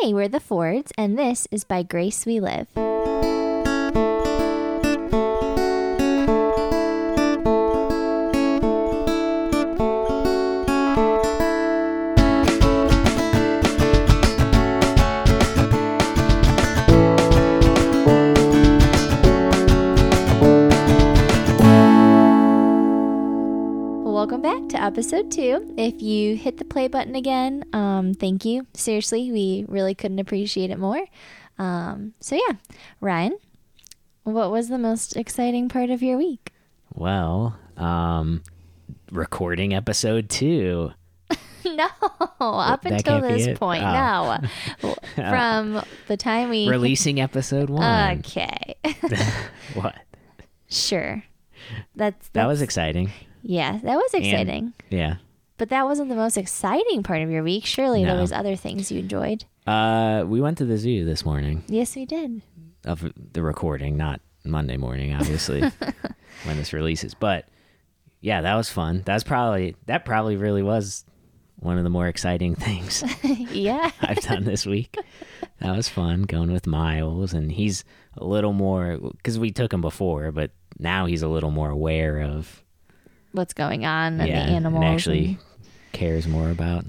Hey, we're the Fords, and this is By Grace We Live. To episode two. If you hit the play button again, um, thank you. Seriously, we really couldn't appreciate it more. Um, so, yeah, Ryan, what was the most exciting part of your week? Well, um, recording episode two. no, up that until this point, Oh. no. From the time we. Releasing episode one. Okay. what? sure. That's, That was exciting. Yeah, that was And- exciting. Yeah. But that wasn't the most exciting part of your week. Surely there was other things you enjoyed. Uh, we went to the zoo this morning Yes, we did. of the recording, not Monday morning, obviously, when this releases. But yeah, that was fun. That's probably that probably really was one of the more exciting things yeah. I've done this week. That was fun going with Miles, and he's a little more because we took him before, but now he's a little more aware of What's going on and yeah, the animals. and actually and- cares more about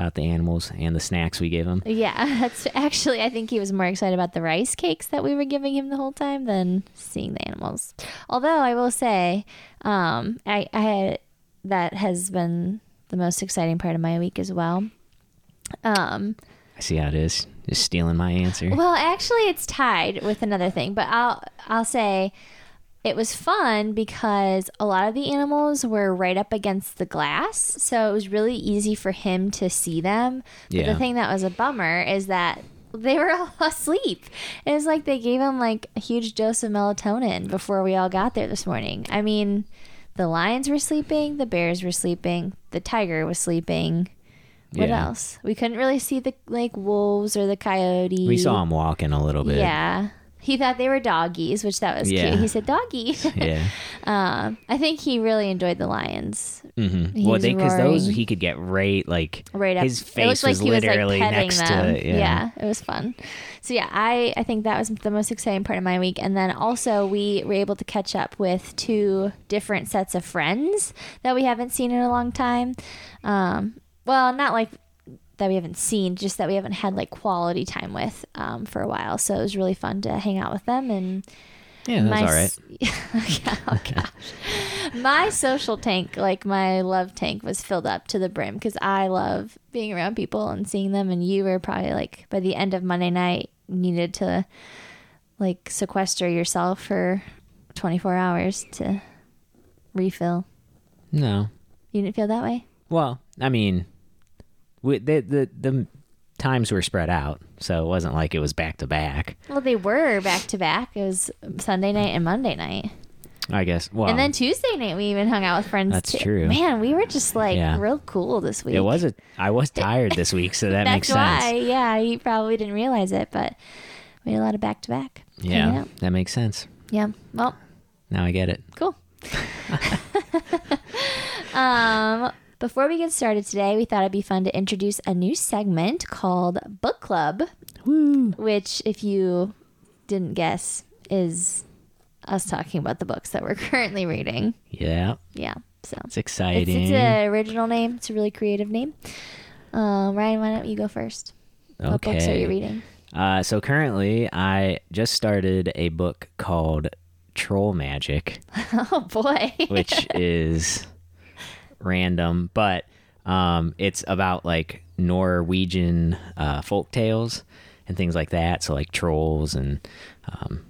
about the animals and the snacks we give him. Yeah, that's actually. I think he was more excited about the rice cakes that we were giving him the whole time than seeing the animals. Although I will say, um, I, I had that has been the most exciting part of my week as well. Um, I see how it is. Just stealing my answer. well, actually, it's tied with another thing, but I'll I'll say it was fun because a lot of the animals were right up against the glass, so it was really easy for him to see them. But Yeah. the thing that was a bummer is that they were all asleep. It was like they gave him like a huge dose of melatonin before we all got there this morning. I mean, the lions were sleeping, the bears were sleeping, the tiger was sleeping. What Yeah. else? We couldn't really see the like wolves or the coyote. We saw him walking a little bit. Yeah. He thought they were doggies, which that was Yeah. cute. He said doggy. Yeah. um, I think he really enjoyed the lions. hmm He Well, because those he could get right like Right up. His face looked like was he was like literally next them. to it. Yeah. it was fun. So yeah, I I think that was the most exciting part of my week. And then also we were able to catch up with two different sets of friends that we haven't seen in a long time. Um, well, not like that we haven't seen, just that we haven't had like quality time with um, for a while. So it was really fun to hang out with them and Yeah, that's my all right. s- oh gosh. my social tank, like my love tank, was filled up to the brim because I love being around people and seeing them. And you were probably like by the end of Monday night needed to like sequester yourself for 24 hours to refill. No. You didn't feel that way? Well, I mean, we, the the the times were spread out, so it wasn't like it was back to back. Well, they were back to back. It was Sunday night and Monday night. I guess. Well, and then Tuesday night, we even hung out with friends. That's too. true. Man, we were just like Yeah. real cool this week. it was a. I was tired this week, so that makes why, sense. yeah, you probably didn't realize it, but we had a lot of back to back. Yeah, that makes sense. Yeah. Well, Now I get it. cool. um, before we get started today, we thought it'd be fun to introduce a new segment called Book Club, Woo! which, if you didn't guess, is us talking about the books that we're currently reading. Yeah, Yeah. So it's it's, exciting. it's an original name. It's a really creative name. Um, Ryan, why don't you go first? Okay. What books are you reading? Uh, so currently, I just started a book called Troll Magic, Oh boy. which is random, but um, it's about like Norwegian uh, folk tales and things like that. So like trolls and um,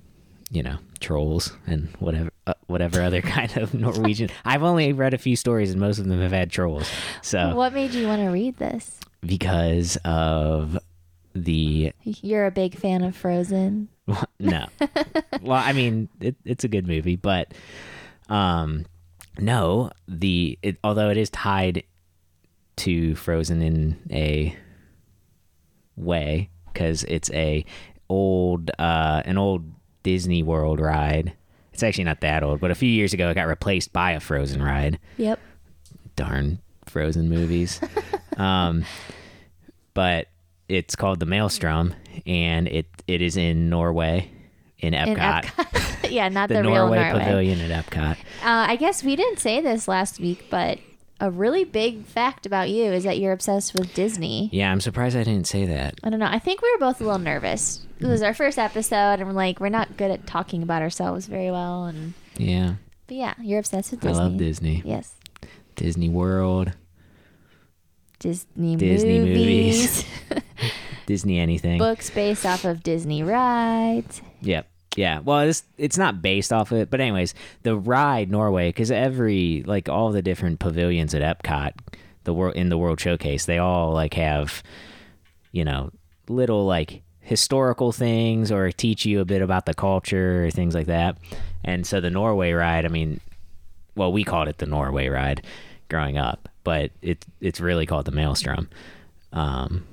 you know trolls and whatever uh, whatever other kind of Norwegian. I've only read a few stories and most of them have had trolls. So What made you want to read this? because of the You're a big fan of Frozen. no. well, I mean, it, it's a good movie, but um, no. The it, although it is tied to Frozen in a way because it's a old uh an old Disney World ride. It's actually not that old, but a few years ago it got replaced by a Frozen ride. Yep. Darn Frozen movies. um, but it's called the Maelstrom, and it it is in Norway, in Epcot, In Epcot. yeah, not the, the, real Norway Norway. Pavilion at Epcot. Uh, I guess we didn't say this last week, but a really big fact about you is that you're obsessed with Disney. Yeah, I'm surprised I didn't say that. I don't know. I think we were both a little nervous. It was our first episode, and we're like, we're not good at talking about ourselves very well. And Yeah, but yeah, you're obsessed with Disney. I love Disney, Yes, Disney World, Disney, Disney movies, Disney anything. books based off of Disney rides. Yep. Yeah. Well, it's it's not based off of it, but anyways, the ride Norway because every like all the different pavilions at Epcot, the world in the World Showcase, they all like have, you know, little like historical things or teach you a bit about the culture or things like that. And so the Norway ride, I mean, well, we called it the Norway ride growing up, but it it's really called the Maelstrom. Um,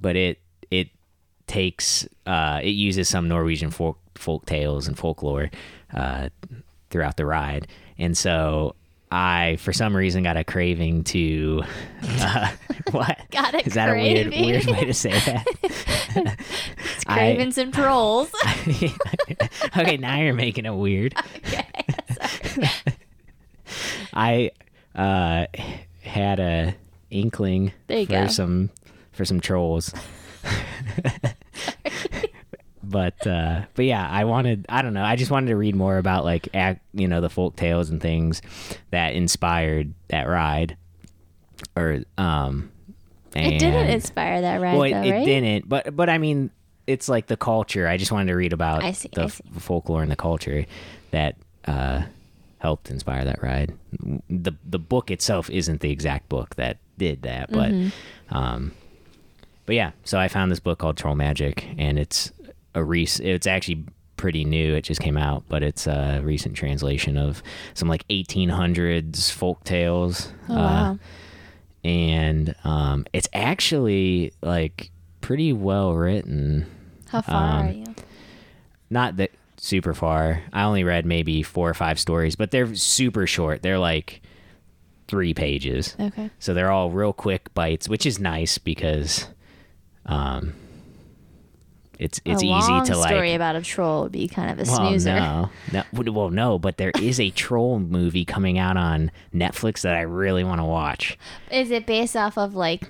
but it it takes uh, it uses some Norwegian folk folk tales and folklore uh, throughout the ride, and so I for some reason got a craving to uh, what Got a is that a weird weird way to say that? It's I- cravens and trolls. okay, now you're making it weird. okay. I uh, had a inkling for go. some for some trolls. But uh, but yeah, I wanted I don't know, I just wanted to read more about like act, you know the folk tales and things that inspired that ride. Or um It didn't inspire that ride, well, it, though, it right? didn't, but but I mean, it's like the culture. I just wanted to read about I see, the I f- folklore and the culture that uh, helped inspire that ride. the The book itself isn't the exact book that did that, but Mm-hmm. um, but yeah. So I found this book called Troll Magic, and it's a rec- It's actually pretty new. It just came out, but it's a recent translation of some like 1800s folk tales. Oh, Uh, wow. and um, it's actually like pretty well written. How far um, are you? Not that super far. I only read maybe four or five stories, but they're super short. They're like three pages, Okay. so they're all real quick bites, which is nice because um, it's it's easy to like. A story about a troll would be kind of a well, snoozer. no, no, well, no, but there is a troll movie coming out on Netflix that I really want to watch. Is it based off of like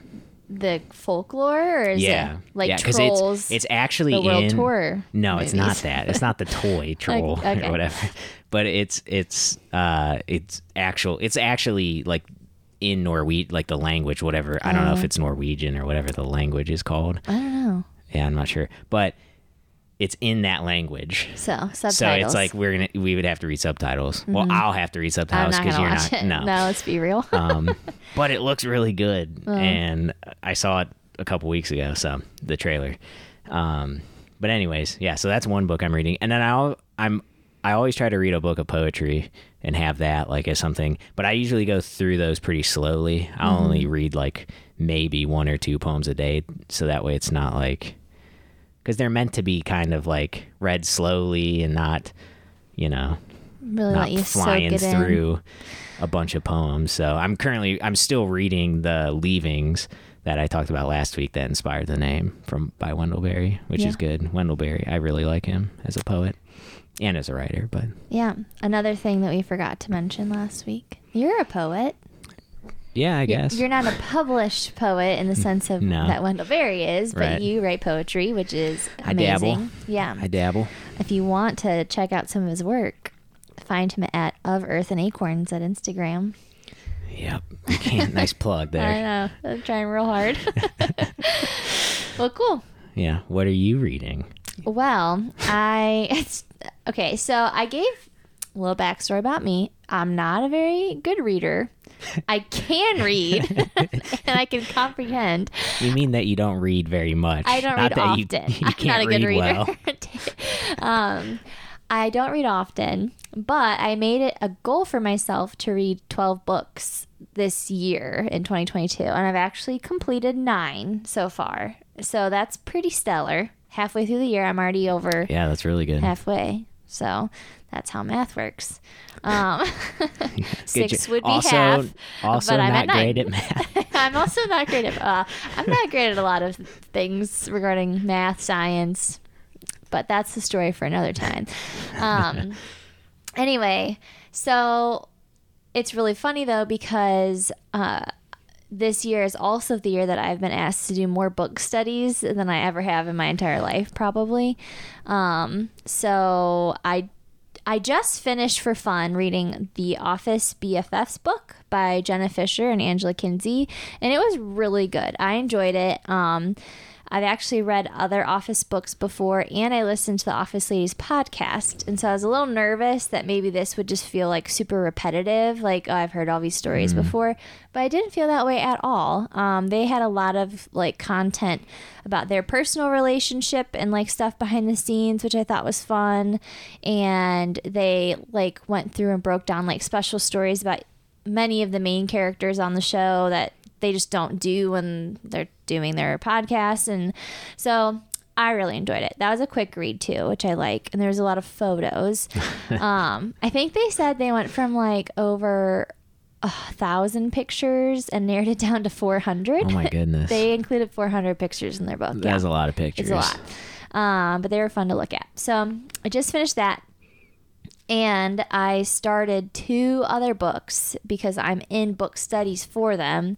the folklore, or is yeah, it like yeah, trolls? it's it's actually the world in, tour. No, it's not that. It's not the toy troll okay. or whatever. But it's it's uh it's actual. It's actually like in Norwegian, like the language, whatever. I don't know if Oh. it's Norwegian or whatever the language is called. I don't know. Yeah, I'm not sure, but it's in that language. So subtitles. So it's like we're gonna we would have to read subtitles. Well, I'll have to read subtitles because you're not. it. No, no, let's be real. um, but it looks really good, Uh. and I saw it a couple weeks ago. So the trailer. Um, but anyways, yeah. So that's one book I'm reading, and then I I'm I always try to read a book of poetry and have that like as something. But I usually go through those pretty slowly. I will only read like maybe one or two poems a day, so that way it's not like because they're meant to be kind of like read slowly and not, you know, really not let you soak flying through a bunch of poems. So I'm currently I'm still reading the Leavings that I talked about last week that inspired the name from by Wendell Berry, which Yeah. is good. Wendell Berry, I really like him as a poet and as a writer, but Yeah. Another thing that we forgot to mention last week. You're a poet. Yeah, I guess. You're not a published poet in the sense of No. that Wendell Berry is, but Right. you write poetry, which is I amazing. dabble. Yeah. I dabble. if you want to check out some of his work, find him at Of Earth and Acorns at Instagram. Yep. Nice plug there. I know. I'm trying real hard. well, cool. Yeah. What are you reading? Well, I it's okay. So I gave a little backstory about me. I'm not a very good reader. I can read and I can comprehend. You mean that you don't read very much? I don't Not read that you- often. You, I'm can't not a good read reader. well. um, I don't read often, but I made it a goal for myself to read 12 books this year in 2022, and I've actually completed nine so far. So that's pretty stellar. Halfway through the year, I'm already over Yeah, that's really good. halfway. So that's how math works. Um, six would be also, half. Also but I'm not at great nine. at math. I'm also not great at. Uh, I'm not great at a lot of things regarding math, science, but that's the story for another time. Um, anyway, so it's really funny though because uh, this year is also the year that I've been asked to do more book studies than I ever have in my entire life, probably. Um, so I I just finished for fun reading the Office BFFs book by Jenna Fischer and Angela Kinsey, and it was really good. I enjoyed it. Um, I've actually read other Office books before, and I listened to the Office Ladies podcast. And so I was a little nervous that maybe this would just feel like super repetitive, like oh, I've heard all these stories before. But I didn't feel that way at all. Um, they had a lot of like content about their personal relationship and like stuff behind the scenes, which I thought was fun. And they like went through and broke down like special stories about many of the main characters on the show that they just don't do when they're doing their podcasts. And so I really enjoyed it. That was a quick read too, which I like. And there's a lot of photos. um, I think they said they went from like over a thousand pictures and narrowed it down to 400. Oh my goodness. they included 400 pictures in their book. Yeah. That's a lot of pictures. It's a lot. Um, but they were fun to look at. So I just finished that. And I started two other books because I'm in book studies for them.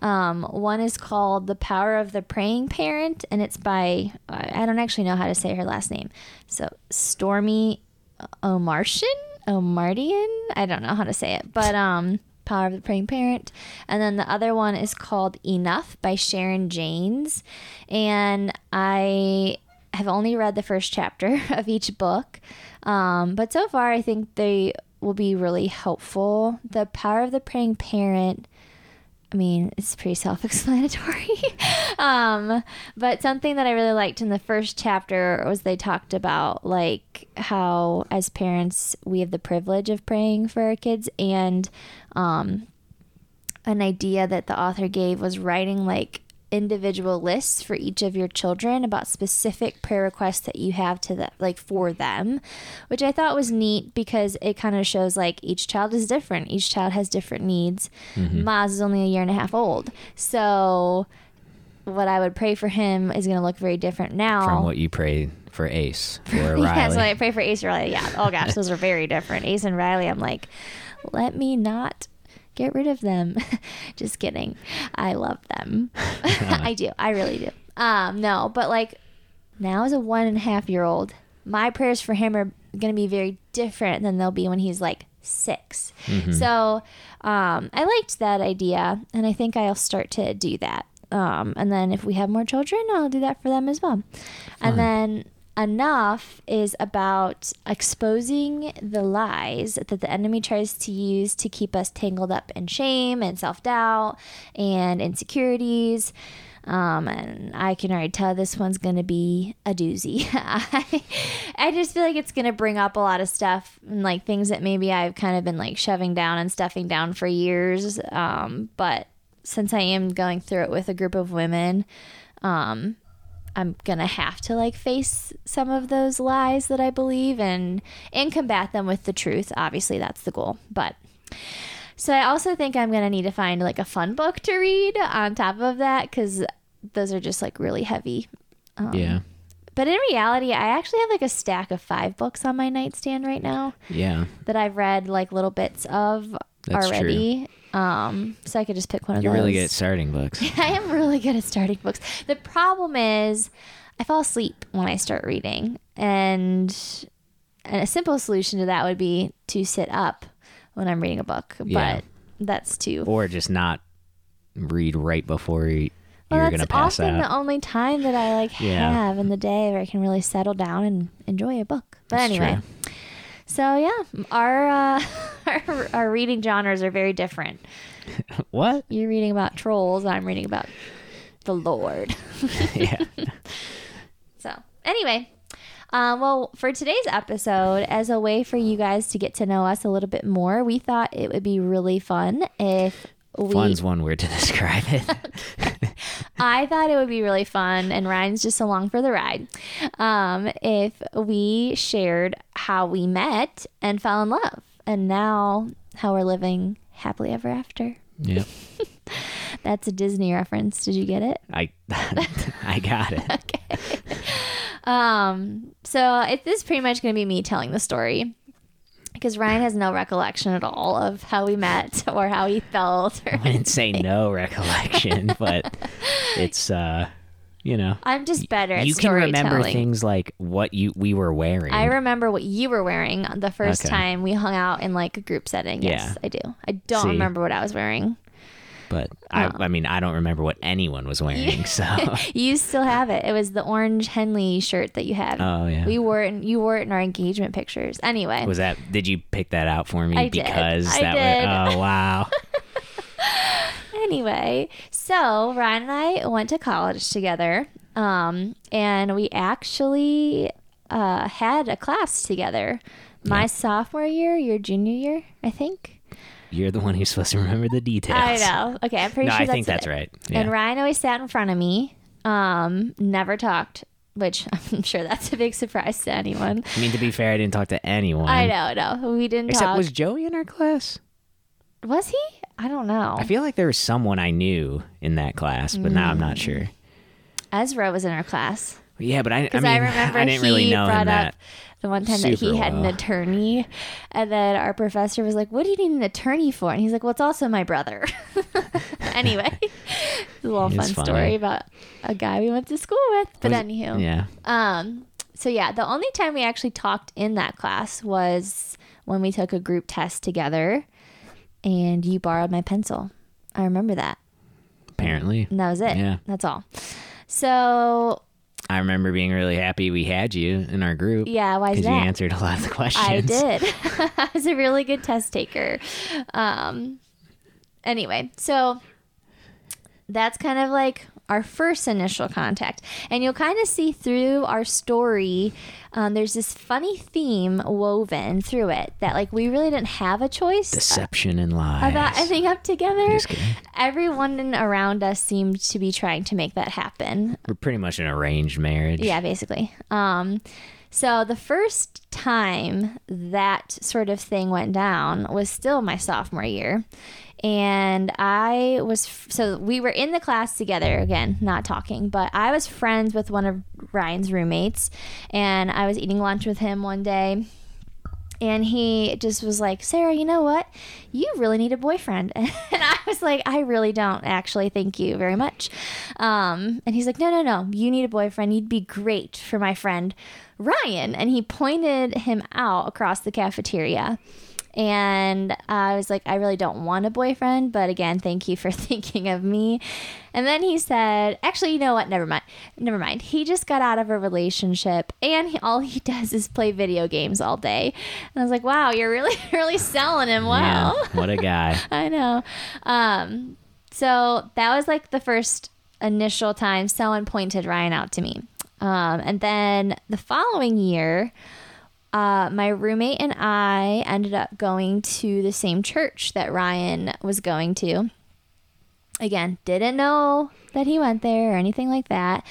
Um, one is called The Power of the Praying Parent, and it's by, I don't actually know how to say her last name. So Stormie Omartian? Omardian? I don't know how to say it, but um, Power of the Praying Parent. And then the other one is called Enough by Sharon Jaynes. And I have only read the first chapter of each book. Um, but so far, I think they will be really helpful. The Power of the Praying Parent. I mean, it's pretty self explanatory. um, but something that I really liked in the first chapter was they talked about like how, as parents, we have the privilege of praying for our kids. And um, an idea that the author gave was writing like individual lists for each of your children about specific prayer requests that you have to the, like for them which i thought was neat because it kind of shows like each child is different each child has different needs mm-hmm. maz is only a year and a half old so what i would pray for him is going to look very different now From what you pray for Ace for Riley. yeah, so I pray for Ace Riley. Yeah. Oh gosh, those are very different. Ace and Riley, I'm like, let me not get rid of them. Just kidding. I love them. I do. I really do. Um, no, but like now as a one and a half year old, my prayers for him are gonna be very different than they'll be when he's like 6 So um, I liked that idea, and I think I'll start to do that. Um, and then if we have more children, I'll do that for them as well. And then enough is about exposing the lies that the enemy tries to use to keep us tangled up in shame and self doubt and insecurities. Um, and I can already tell this one's going to be a doozy. I, I just feel like it's going to bring up a lot of stuff and like things that maybe I've kind of been like shoving down and stuffing down for years. Um, but since I am going through it with a group of women, um, I'm gonna have to like face some of those lies that I believe and and combat them with the truth. Obviously, that's the goal. But so I also think I'm gonna need to find like a fun book to read on top of that because those are just like really heavy. Um, yeah. But in reality, I actually have like a stack of five books on my nightstand right now Yeah. that I've read like little bits of That's already. Um, so I could just pick one of You're those. really good at starting books. I am really good at starting books. The problem is I fall asleep when I start reading. And, and a simple solution to that would be to sit up when I'm reading a book. Yeah. But that's too. or just not read right before you, well, you're to pass often out. the only time that I like Yeah. have in the day where I can really settle down and enjoy a book. But That's anyway, so yeah, our, uh, our our reading genres are very different. what? You're reading about trolls. I'm reading about the Lord. yeah. So, anyway, um, well, for today's episode, as a way for you guys to get to know us a little bit more, we thought it would be really fun if we. Fun's one word to describe it. I thought it would be really fun, and Ryan's just along for the ride. Um, if we shared how we met and fell in love, and now how we're living happily ever after. Yeah. That's a Disney reference. Did you get it? I I got it. okay. Um, so it is pretty much going to be me telling the story because Ryan has no recollection at all of how we met or how he felt. Or I didn't say no recollection, but it's uh you know. I'm just better at You can remember things like what you we were wearing. I remember what you were wearing the first Okay. time we hung out in like a group setting. Yes, Yeah. I do. I don't See? remember what I was wearing. But I Oh. I mean I don't remember what anyone was wearing. So You still have it. It was the orange Henley shirt that you had. Oh yeah. We wore it. In, you wore it in our engagement pictures. Anyway, was that did you pick that out for me I did. because I did. was oh wow. anyway, so Ryan and I went to college together, um, and we actually uh, had a class together. My Yeah. sophomore year, your junior year, I think. You're the one who's supposed to remember the details. I know. Okay, I'm pretty No, sure I that's think that's it. right. Yeah. And Ryan always sat in front of me. Um, never talked, which I'm sure that's a big surprise to anyone. I mean to be fair, I didn't talk to anyone. I know, no, we didn't Except talk. was Joey in our class? Was he? I don't know. I feel like there was someone I knew in that class, but now I'm Mm. not sure. Ezra was in our class. Yeah, but I, I mean, I, remember didn't really he know brought up the one time that he super had an attorney, and then our professor was like, "What do you need an attorney for?" And he's like, "Well, it's also my brother." anyway, it's a little fun funny. story about a guy we went to school with. But Was- anywho, Yeah. um, so yeah, the only time we actually talked in that class was when we took a group test together, and you borrowed my pencil. I remember that, Apparently. and that was it. Yeah. That's all. So I remember being really happy we had you in our group. yeah, why is Because you answered a lot of the questions. I did. I was a really good test taker. Um, anyway, so that's kind of like our first initial contact. And you'll kind of see through our story, um, there's this funny theme woven through it that, like, we really didn't have a choice Deception and lies. about ending up together. Everyone around us seemed to be trying to make that happen. We're pretty much an arranged marriage. Yeah, basically. Um, so the first time that sort of thing went down was still my sophomore year. And I was, so we were in the class together again, not talking, but I was friends with one of Ryan's roommates. And I was eating lunch with him one day. And he just was like, Sarah, you know what? You really need a boyfriend. And I was like, I really don't actually. Thank you very much. Um, and he's like, No, no, no. You need a boyfriend. You'd be great for my friend Ryan. And he pointed him out across the cafeteria. And I was like, I really don't want a boyfriend, but again, thank you for thinking of me. And then he said, actually, you know what? Never mind. Never mind. He just got out of a relationship and he, all he does is play video games all day. And I was like, wow, you're really, really selling him Yeah, what a guy. I know. Um, so that was like the first initial time someone pointed Ryan out to me. Um, and then the following year, uh, my roommate and I ended up going to the same church that Ryan was going to. Again, didn't know that he went there or anything like that.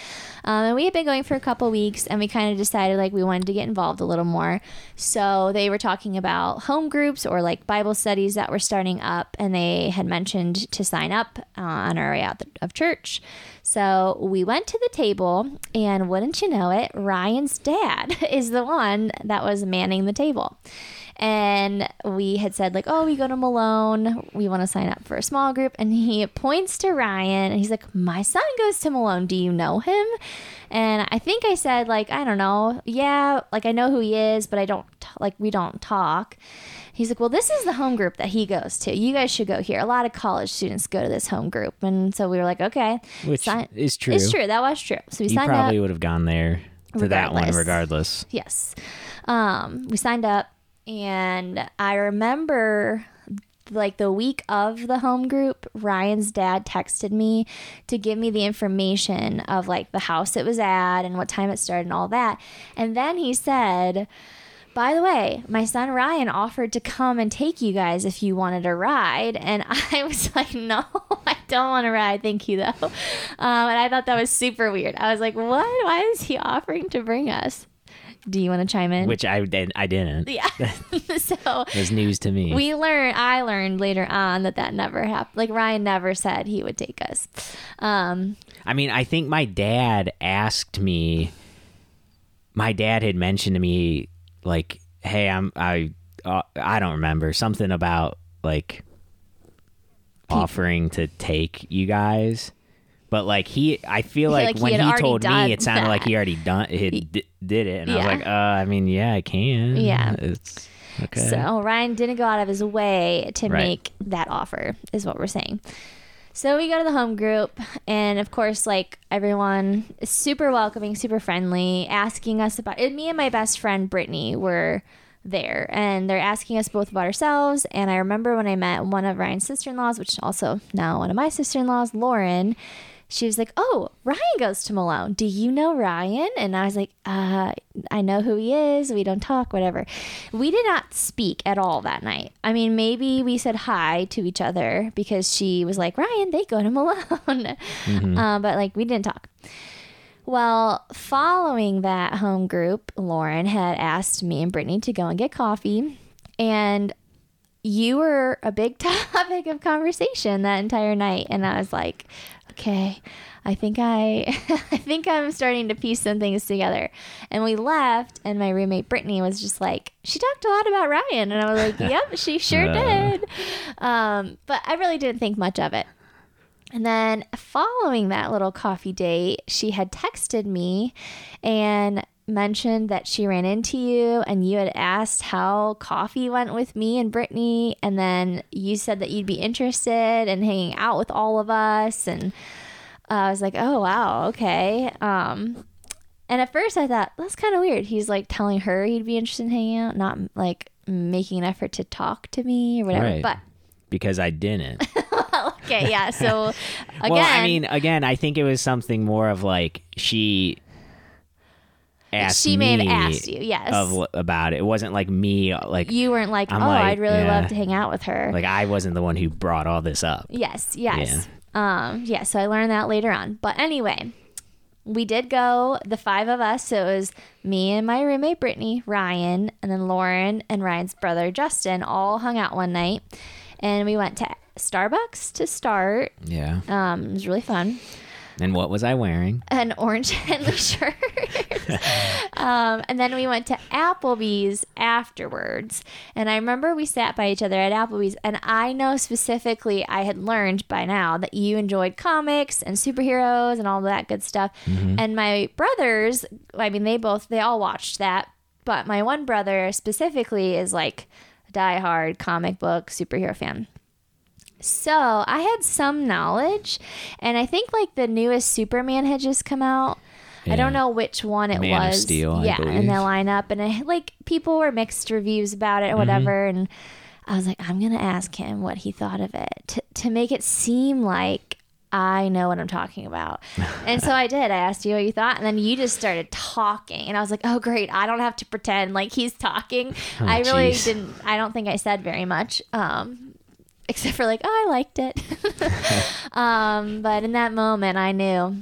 Um, and we had been going for a couple weeks and we kind of decided like we wanted to get involved a little more. So they were talking about home groups or like Bible studies that were starting up and they had mentioned to sign up uh, on our way out of church. So we went to the table and wouldn't you know it, Ryan's dad is the one that was manning the table. And we had said, like, oh, we go to Malone. We want to sign up for a small group. And he points to Ryan and he's like, my son goes to Malone. Do you know him? And I think I said, like, I don't know. Yeah, like, I know who he is, but I don't, t- like, we don't talk. He's like, well, this is the home group that he goes to. You guys should go here. A lot of college students go to this home group. And so we were like, okay. Which Sign- is true. It's true. That was true. So we You signed probably up. would have gone there to that one Regardless. regardless. Yes. Um, we signed up, and I remember like the week of the home group, Ryan's dad texted me to give me the information of like the house it was at and what time it started and all that. And then he said, by the way, my son Ryan offered to come and take you guys if you wanted a ride. And I was like, no, I don't want to ride. Thank you, though. Um, and I thought that was super weird. I was like, what? Why is he offering to bring us? Do you want to chime in? Which I did. I didn't. yeah. so It was news to me. we learned, I learned later on that that never happened. Like Ryan never said he would take us. Um, I mean, I think my dad asked me. My dad had mentioned to me, like, "Hey, I'm I uh, I don't remember something about like offering to take you guys." But like he, I feel Yeah, like, like he when he told me, it sounded like he already done it, d- did it, and I was like, uh, I mean, yeah, I can. Yeah. it's okay. So Ryan didn't go out of his way to Right. make that offer, is what we're saying. So we go to the home group, and of course, like everyone is super welcoming, super friendly, asking us about it. Me and my best friend Brittany were there, and they're asking us both about ourselves. And I remember when I met one of Ryan's sister in laws, which is also now one of my sister in laws, Lauren. She was like, "Oh, Ryan goes to Malone. Do you know Ryan?" And I was like, "Uh, I know who he is. We don't talk, whatever." We did not speak at all that night. I mean, maybe we said hi to each other because she was like, "Ryan, they go to Malone," uh, but like we didn't talk. Well, following that home group, Lauren had asked me and Brittany to go and get coffee, and you were a big topic of conversation that entire night. And i was like okay i think i i think i'm starting to piece some things together. And we left and my roommate brittany was just like she talked a lot about ryan. And i was like yep she sure Uh. did. Um, but i really didn't think much of it. And then following that little coffee date, she had texted me and mentioned that she ran into you and you had asked how coffee went with me and Brittany. And then you said that you'd be interested in hanging out with all of us. And I was like, oh, wow, okay. Um, and at first I thought, that's kind of weird. He's like telling her he'd be interested in hanging out, not like making an effort to talk to me or whatever. Right. But because I didn't. okay, yeah. So again, well, I mean, again, I think it was something more of like she asked she may have asked you, yes. of about it. It wasn't like me, like you weren't like, I'm oh, like, I'd really yeah. love to hang out with her. like I wasn't the one who brought all this up. yes, yes. Um, yeah, so I learned that later on. But anyway, we did go, the five of us. So it was me and my roommate Brittany, Ryan, and then Lauren and Ryan's brother Justin all hung out one night. And we went to Starbucks to start. Yeah. Um, it was really fun. And what was I wearing? an orange Henley shirt. um, and then we went to Applebee's afterwards. And I remember we sat by each other at Applebee's. And I know specifically, I had learned by now that you enjoyed comics and superheroes and all that good stuff. And my brothers, I mean, they both, they all watched that. But my one brother specifically is like a diehard comic book superhero fan. So I had some knowledge, and I think like the newest Superman had just come out. I don't know which one it Man of was. Steel, yeah, in the lineup, and I, like people were mixed reviews about Mm-hmm. it or whatever. And I was like, I'm gonna ask him what he thought of it to to make it seem like I know what I'm talking about. and so I did. I asked you what you thought, and then you just started talking, and I was like, oh great, I don't have to pretend like he's talking. Oh, I really jeez. didn't. I don't think I said very much. Um, except for like, oh, I liked it. um, but in that moment, I knew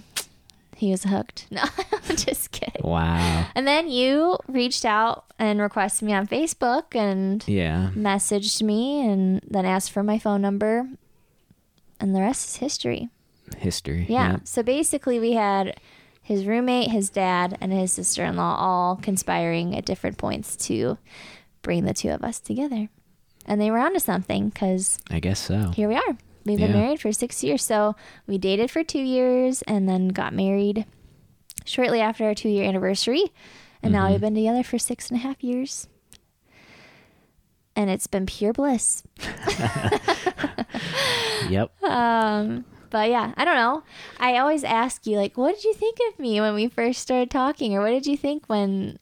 he was hooked. No, I'm just kidding. Wow. And then you reached out and requested me on Facebook and Yeah. messaged me and then asked for my phone number. And the rest is history. History. Yeah. Yep. So basically, we had his roommate, his dad, and his sister in law all conspiring at different points to bring the two of us together. And they were onto something because I guess so. here we are. We've been Yeah. married for six years. So we dated for two years and then got married shortly after our two year anniversary. And now we've been together for six and a half years. And it's been pure bliss. Yep. Um, but yeah, I don't know. I always ask you, like, what did you think of me when we first started talking? Or what did you think when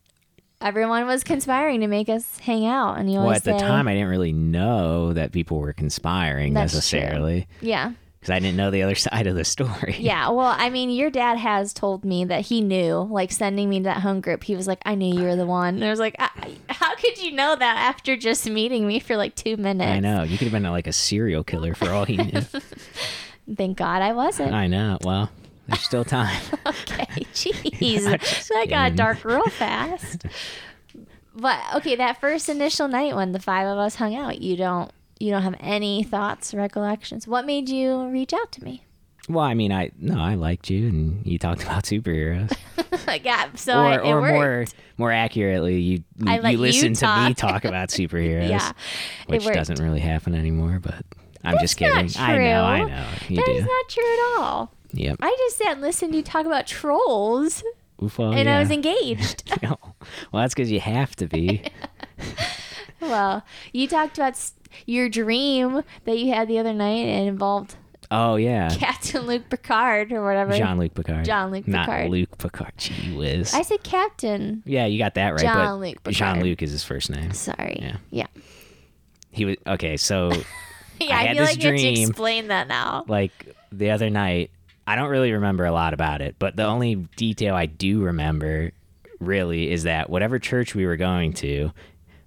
everyone was conspiring to make us hang out? And you Well, always at the time, I didn't really know that people were conspiring That's true. necessarily. yeah. because I didn't know the other side of the story. Yeah, well, I mean, your dad has told me that he knew, like sending me to that home group. He was like, "I knew you were the one." And I was like, I, "How could you know that after just meeting me for like two minutes?" I know. You could have been like a serial killer for all he knew. Thank God I wasn't. I know. Well, there's still time. okay, jeez, that got dark real fast. but okay, that first initial night when the five of us hung out, you don't you don't have any thoughts, recollections. What made you reach out to me? well, I mean, I no, I liked you, and you talked about superheroes. yeah, so or I, or more more accurately, you you listen to me talk. about superheroes. Yeah, which doesn't really happen anymore. But I'm just kidding. I know, I know. You That do. is not true at all. Yep. I just sat and listened to you talk about trolls, Oof, well, and yeah. I was engaged. well, that's because you have to be. well, you talked about your dream that you had the other night and involved Oh yeah, Captain Luke Picard or whatever. John Luc Picard. Jean-Luc not Picard. Luke Picard. Gee whiz. I said Captain. yeah, you got that right. But Picard. Jean Luc is his first name. Sorry. Yeah. Yeah. He was okay. So Yeah, I I, feel this like you have to dream. explain that now. like the other night i don't really remember a lot about it but the only detail i do remember really is that whatever church we were going to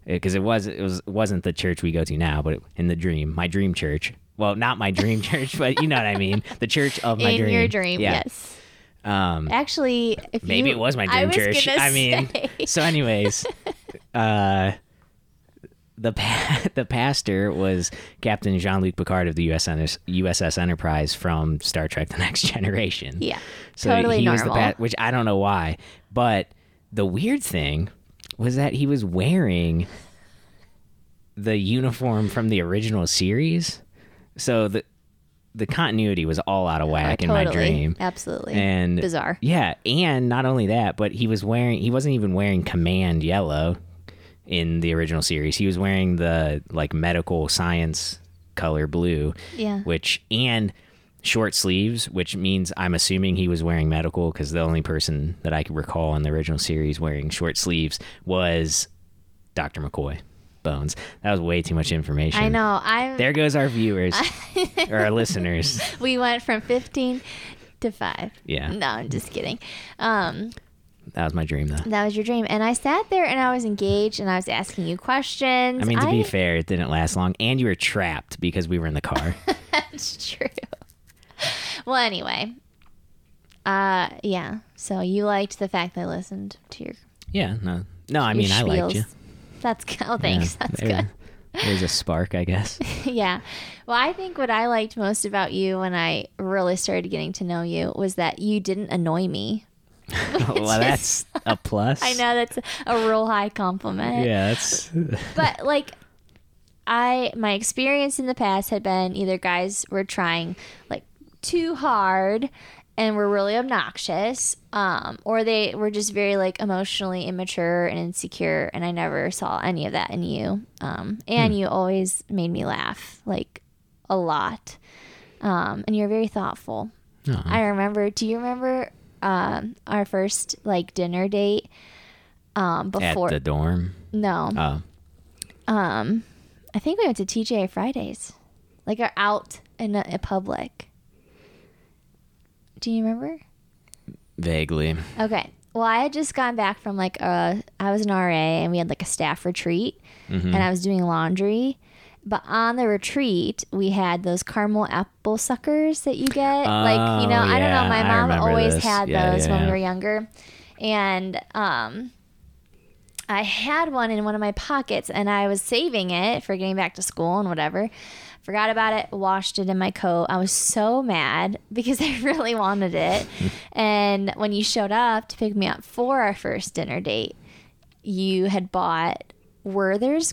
because it was it was it wasn't the church we go to now but in the dream my dream church. Well not my dream church but you know what i mean. The church of my dream. In dream your dream, yeah. yes. um Actually, maybe you, it was my I dream was church. i mean so anyways uh the pa- the pastor was Captain Jean-Luc Picard of the USS, USS Enterprise from Star Trek: The Next Generation. yeah, So totally he normal. was the pa- which I don't know why, but the weird thing was that he was wearing the uniform from the original series. So the the continuity was all out of uh, whack in my dream. Absolutely. And Bizarre. Yeah, and not only that, but he was wearing he wasn't even wearing command yellow in the original series. He was wearing the like medical science color blue Yeah. which and short sleeves, which means I'm assuming he was wearing medical because the only person that I could recall in the original series wearing short sleeves was Dr. McCoy. Bones. That was way too much information. I know. I'm. There goes our viewers or our listeners. we went from 15 to five. Yeah, No, I'm just kidding. Um, that was my dream though. that was your dream, and I sat there and I was engaged and I was asking you questions. I mean, to be fair, it didn't last long, and you were trapped because we were in the car. That's true. Well, anyway. Uh, yeah. So you liked the fact that I listened to your. yeah, no, no. I mean, I liked you. That's good. Oh, thanks. Yeah, That's there- There's a spark, I guess. yeah. Well, I think what I liked most about you when I really started getting to know you was that you didn't annoy me. well, that's a plus. I know that's a real high compliment. Yeah, that's but like i my experience in the past had been either guys were trying like too hard and were really obnoxious um, or they were just very like emotionally immature and insecure and i never saw any of that in you um, and you always made me laugh like a lot um, and you're very thoughtful Aw. i remember do you remember um, our first like dinner date um, at before the dorm. no Oh, um, I think we went to TJ Fridays, like are out in a, public. Do you remember? vaguely. Okay. Well, I had just gone back from like a, I was an RA and we had like a staff retreat and I was doing laundry. But on the retreat, we had those caramel apple suckers that you get. like, you know, Oh, I don't know. My mom always this. had Yeah, those yeah, when we were younger. And um, I had one in one of my pockets and I was saving it for getting back to school and whatever. Forgot about it, washed it in my coat. I was so mad because I really wanted it. and when you showed up to pick me up for our first dinner date, you had bought Werther's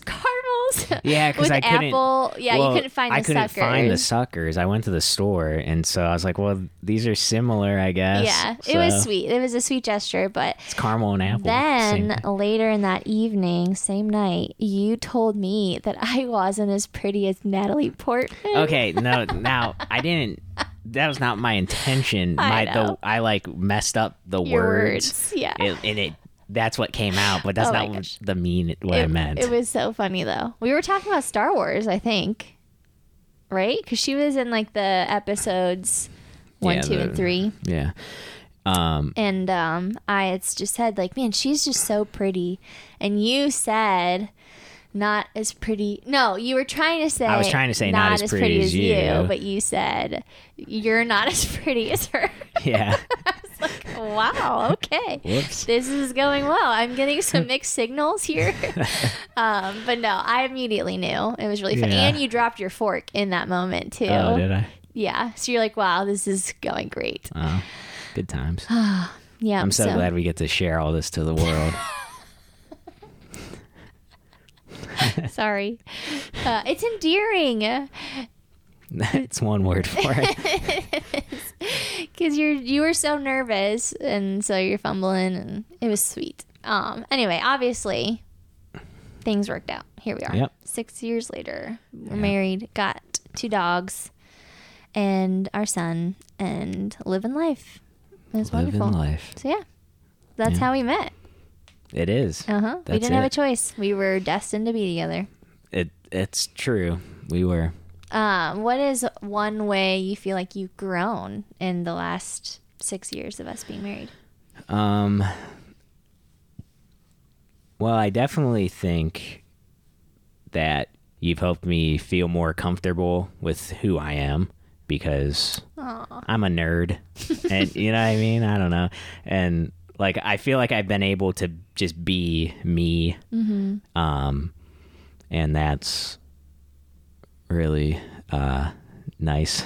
caramels. Yeah, because I couldn't. apple. Yeah, well, you couldn't find the I couldn't suckers. find the suckers. I went to the store, and so I was like, "Well, these are similar, I guess." yeah, it was sweet. It was a sweet gesture, but It's caramel and apple. Then later in that evening, same night, you told me that I wasn't as pretty as Natalie Portman. okay, no, now I didn't. That was not my intention. I know. the I like messed up the words. words, yeah. It, and it that's what came out, but that's Oh not gosh. the mean what I meant. it was so funny though. We were talking about Star Wars, I think. right? Because she was in like the episodes one, Yeah, two, the- and three. Yeah. Um, And um, I had just said like, man, she's just so pretty. And you said not as pretty. No, you were trying to say I was trying to say not as pretty as you. but you said you're not as pretty as her. yeah. I was like, wow. Okay. Whoops. This is going well. I'm getting some mixed signals here. um, but no, I immediately knew it was really funny, Yeah. And you dropped your fork in that moment too. Oh, did I? Yeah. So you're like, wow, this is going great. Oh, good times. Yeah. I'm so, glad we get to share all this to the world. Sorry. Uh, it's endearing That's one word for it. because you're you were so nervous and so you're fumbling and it was sweet. Um. Anyway, obviously, things worked out. Here we are. Yep. Six years later, we're married, got two dogs, and our son, and living life. It's Living wonderful. life. So yeah, that's how we met. It is. Uh huh. We didn't have a choice. We were destined to be together. It it's true. We were. Um, what is one way you feel like you've grown in the last six years of us being married? Um. Well, I definitely think that you've helped me feel more comfortable with who I am because Aw. I'm a nerd, and you know what I mean. I don't know, and like I feel like I've been able to just be me, Mm-hmm. um, and that's really uh nice.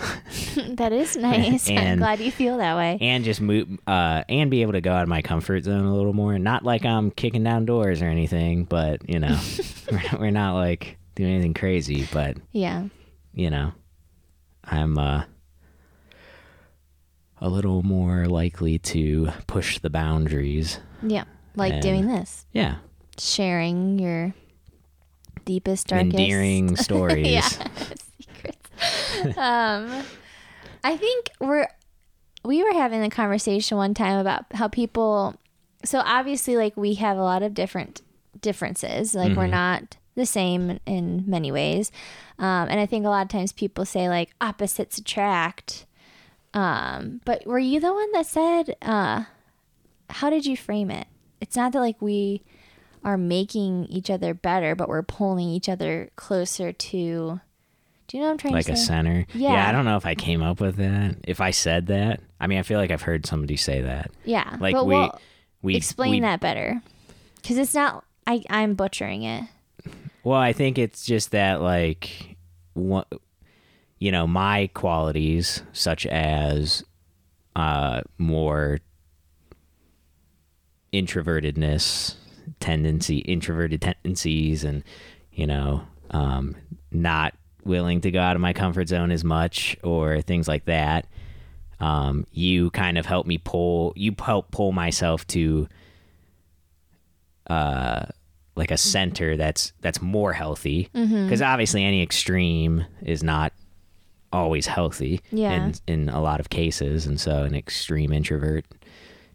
that is nice. I'm glad you feel that way. and just move uh and be able to go out of my comfort zone a little more not like i'm kicking down doors or anything but you know we're, we're not like doing anything crazy but Yeah. you know i'm uh a little more likely to push the boundaries Yeah. Like And- doing this, yeah sharing your deepest, darkest, endearing stories yeah, secrets. um, I think we're we were having a conversation one time about how people. So obviously, like we have a lot of different differences. Like we're not the same in many ways, um, and I think a lot of times people say like opposites attract. Um, but were you the one that said? Uh, how did you frame it? It's not that like we are making each other better, but we're pulling each other closer to. Do you know what I'm trying like to a center Yeah. yeah. i don't know if i came up with that if i said that i mean i feel like i've heard somebody say that Yeah, like we we'll we explain we that better, because it's not. I I'm butchering it. Well, I think it's just that like what you know, my qualities such as uh more introvertedness, tendency introverted tendencies and you know, um not willing to go out of my comfort zone as much or things like that. Um you kind of help me pull you help pull myself to uh like a center that's that's more healthy because obviously any extreme is not always healthy Yeah. in in a lot of cases and so an extreme introvert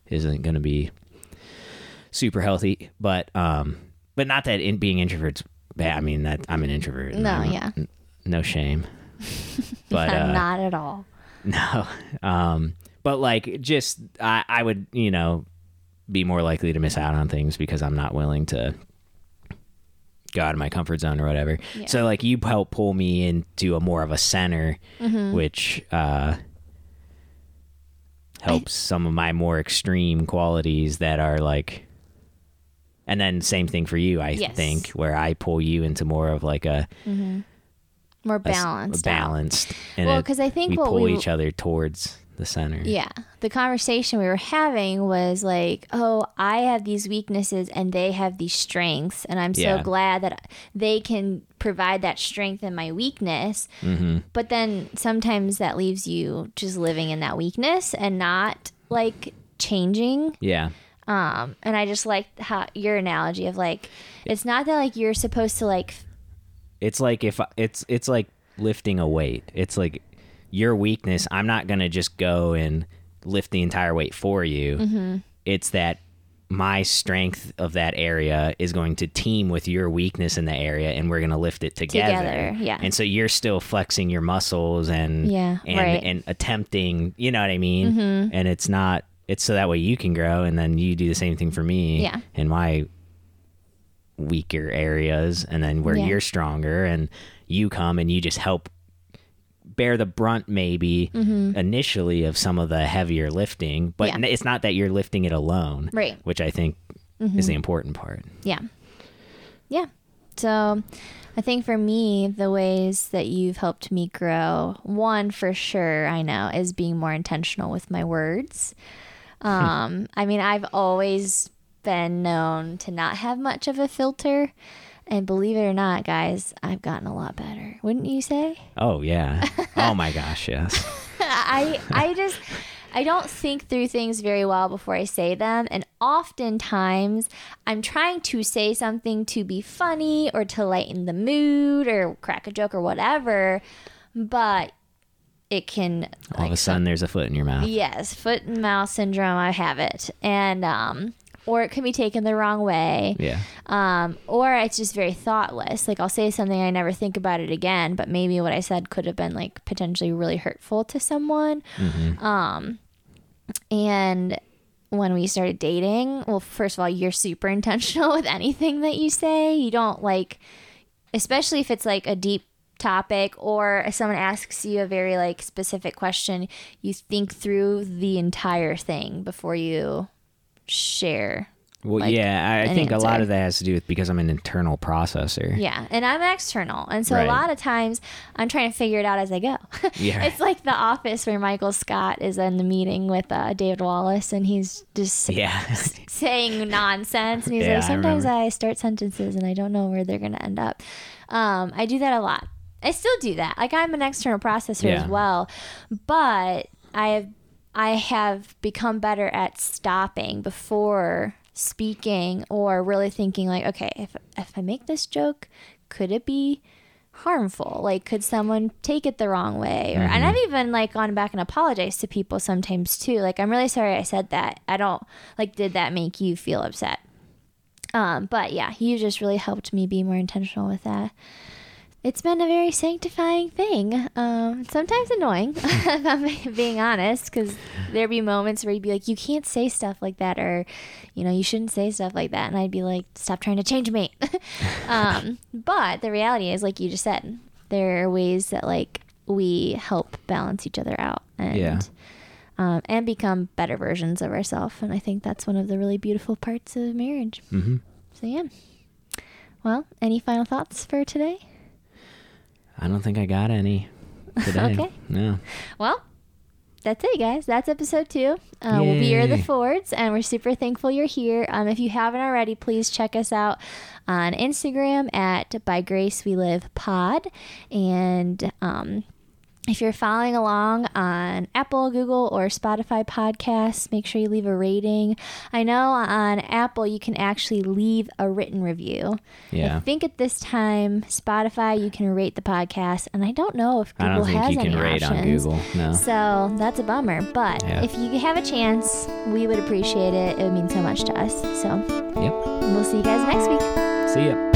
isn't going to be super healthy but um but not that in being introverts bad i mean that i'm an introvert No, I'm- yeah. n- no shame but I'm uh, not at all. no. Um, but like just I, I would, you know, be more likely to miss out on things because I'm not willing to go out of my comfort zone or whatever. Yeah. So like you help pull me into a more of a center, Mm-hmm. which uh helps some of my more extreme qualities that are like and then same thing for you, I Yes. think, where I pull you into more of like a, More a s- balanced. out. balanced and Well, 'cause I think we pull we- each other towards the center. Yeah. The conversation we were having was like, oh, I have these weaknesses and they have these strengths. And I'm so Yeah. glad that they can provide that strength in my weakness. Mm-hmm. But then sometimes that leaves you just living in that weakness and not like changing. Yeah. Um, and I just like how your analogy of like, it's not that like you're supposed to like, It's like if I- it's it's like lifting a weight. It's like your weakness. I'm not gonna just go and lift the entire weight for you. Mm-hmm. It's that my strength of that area is going to team with your weakness in the area and we're going to lift it together. Together, yeah. And so you're still flexing your muscles and Yeah, and right. Mm-hmm. and attempting, you know what I mean? And it's not it's so that way you can grow and then you do the same thing for me Yeah. in my weaker areas and then where Yeah. you're stronger and you come and you just help bear the brunt maybe initially of some of the heavier lifting but Mm-hmm. Yeah. it's not that you're lifting it alone Right. which i think is the important part Yeah. Yeah. So I think for me, the ways that you've helped me grow, one for sure, I know, is being more intentional with my words. Um, I mean, I've always been known to not have much of a filter. And believe it or not, guys, I've gotten a lot better. Wouldn't you say? oh yeah. Oh my gosh yes. I I just I don't think through things very well before I say them. And oftentimes I'm trying to say something to be funny or to lighten the mood or crack a joke or whatever but it can all of a sudden there's a foot in your mouth. Yes foot and mouth syndrome I have it. And um or it can be taken the wrong way yeah um, or it's just very thoughtless. Like I'll say something, I never think about it again, but maybe what I said could have been like potentially really hurtful to someone. Um, and when we started dating, well, first of all, you're super intentional with anything that you say. You don't like, especially if it's like a deep topic or if someone asks you a very like specific question, you think through the entire thing before you share well like, yeah i, I think a lot of that has to do with because i'm an internal processor Yeah, and I'm external, and so Right. a lot of times I'm trying to figure it out as I go. Yeah. it's like The Office where Michael Scott is in the meeting with uh, David Wallace, and he's just yeah saying nonsense, and he's Yeah, like, sometimes remember. I, start sentences and I don't know where they're going to end up. Um, I do that a lot. I still do that. Like I'm an external processor Yeah. as well, but I have I have become better at stopping before speaking or really thinking like, okay, if if I make this joke, could it be harmful? Like, could someone take it the wrong way? Or and I've even like gone back and apologized to people sometimes too. Like, I'm really sorry I said that. I don't like. Did that make you feel upset? Um, but yeah, you just really helped me be more intentional with that. It's been a very sanctifying thing. Um, sometimes annoying, if I'm being honest, because there'd be moments where you'd be like, you can't say stuff like that, or, you know, you shouldn't say stuff like that. And I'd be like, stop trying to change me. um, but the reality is, like you just said, there are ways that, like, we help balance each other out and, Yeah. um, and become better versions of ourselves. And I think that's one of the really beautiful parts of marriage. hmm So, yeah. Well, any final thoughts for today? I don't think i got any today Okay. no Well, that's it, guys. That's episode two. Uh, we'll be your the Fords, and we're super thankful you're here. Um, if you haven't already, please check us out on Instagram at By Grace We Live Pod, and um, if you're following along on Apple, Google, or Spotify podcasts, make sure you leave a rating. I know on Apple you can actually leave a written review. Yeah. I think at this time, Spotify you can rate the podcast, and I don't know if Google has you can any rate on options. google no So that's a bummer. But Yeah. if you have a chance, we would appreciate it. It would mean so much to us. So yep we'll see you guys next week. see ya